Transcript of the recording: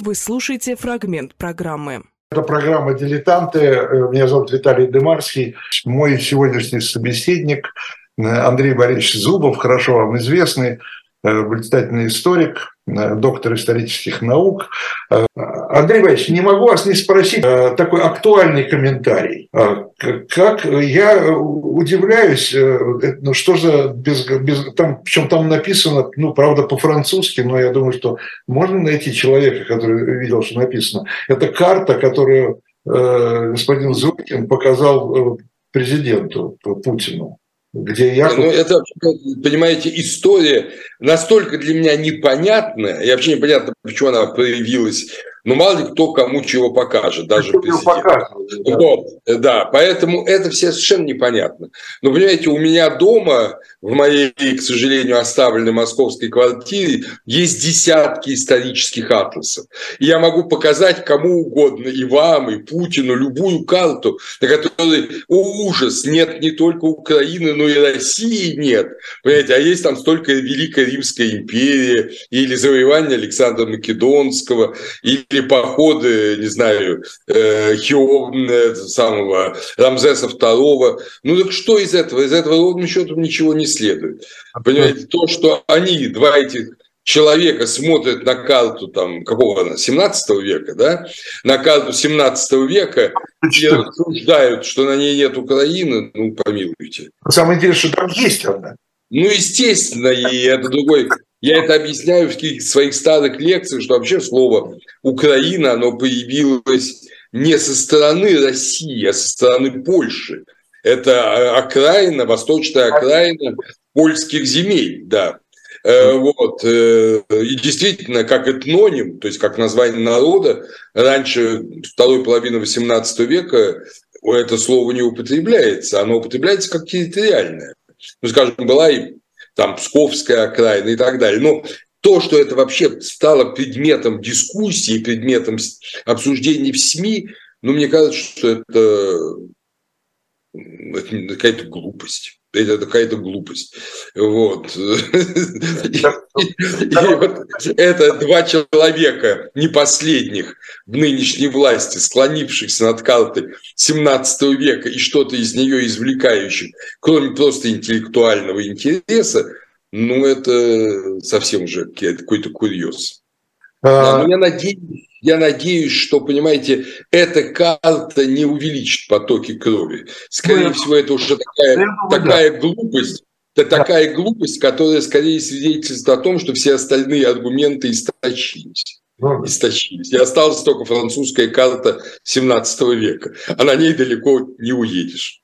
Вы слушаете фрагмент программы. Это программа «Дилетанты». Меня зовут Виталий Демарский. Мой сегодняшний собеседник Андрей Борисович Зубов, хорошо вам известный, э, блистательный историк, Э, доктор исторических наук. Э, Андрей Иванович, не могу вас не спросить э, такой актуальный комментарий. Как я удивляюсь, ну что за без, без там, причем там написано, ну правда по-французски, но я думаю, что можно найти человека, который видел, что написано. Это карта, которую господин Зубкин показал президенту Путину где я... Ну, это, понимаете, история настолько для меня непонятная, и вообще непонятно, почему она появилась но мало ли кто кому чего покажет, даже президент. Да. Вот, да, поэтому это все совершенно непонятно. Но, понимаете, у меня дома, в моей, к сожалению, оставленной московской квартире, есть десятки исторических атласов. И я могу показать кому угодно, и вам, и Путину, любую карту, на которой, о, ужас, нет не только Украины, но и России нет. Понимаете, а есть там столько Великая Римская империя, или завоевание Александра Македонского, или или походы, не знаю, э, Хио, э, самого Рамзеса II. Ну так что из этого? Из этого ровным счетом ничего не следует. Понимаете, то, что они, два этих человека смотрят на карту там, какого она, 17 века, да, на карту 17 века и рассуждают, что на ней нет Украины, ну, помилуйте. Самое интересное, что там есть она. Ну, естественно, и это другой я это объясняю в своих старых лекциях, что вообще слово «Украина», оно появилось не со стороны России, а со стороны Польши. Это э, окраина, восточная окраина польских земель, да. Э, вот. Э, и действительно, как этноним, то есть как название народа, раньше второй половины XVIII века это слово не употребляется, оно употребляется как территориальное. Ну, скажем, была и там Псковская окраина и так далее. Но то, что это вообще стало предметом дискуссии, предметом обсуждений в СМИ, ну, мне кажется, что это, это какая-то глупость. Это какая-то глупость. Вот. И, вот это два человека, не последних в нынешней власти, склонившихся над картой 17 века и что-то из нее извлекающих, кроме просто интеллектуального интереса, ну, это совсем уже какой-то курьез. А... я надеюсь, я надеюсь, что, понимаете, эта карта не увеличит потоки крови. Скорее ну, всего, это уже такая, думаю, такая да. глупость, это да. такая глупость, которая скорее свидетельствует о том, что все остальные аргументы истощились. Ну, истощились. И осталась только французская карта 17 века. А на ней далеко не уедешь.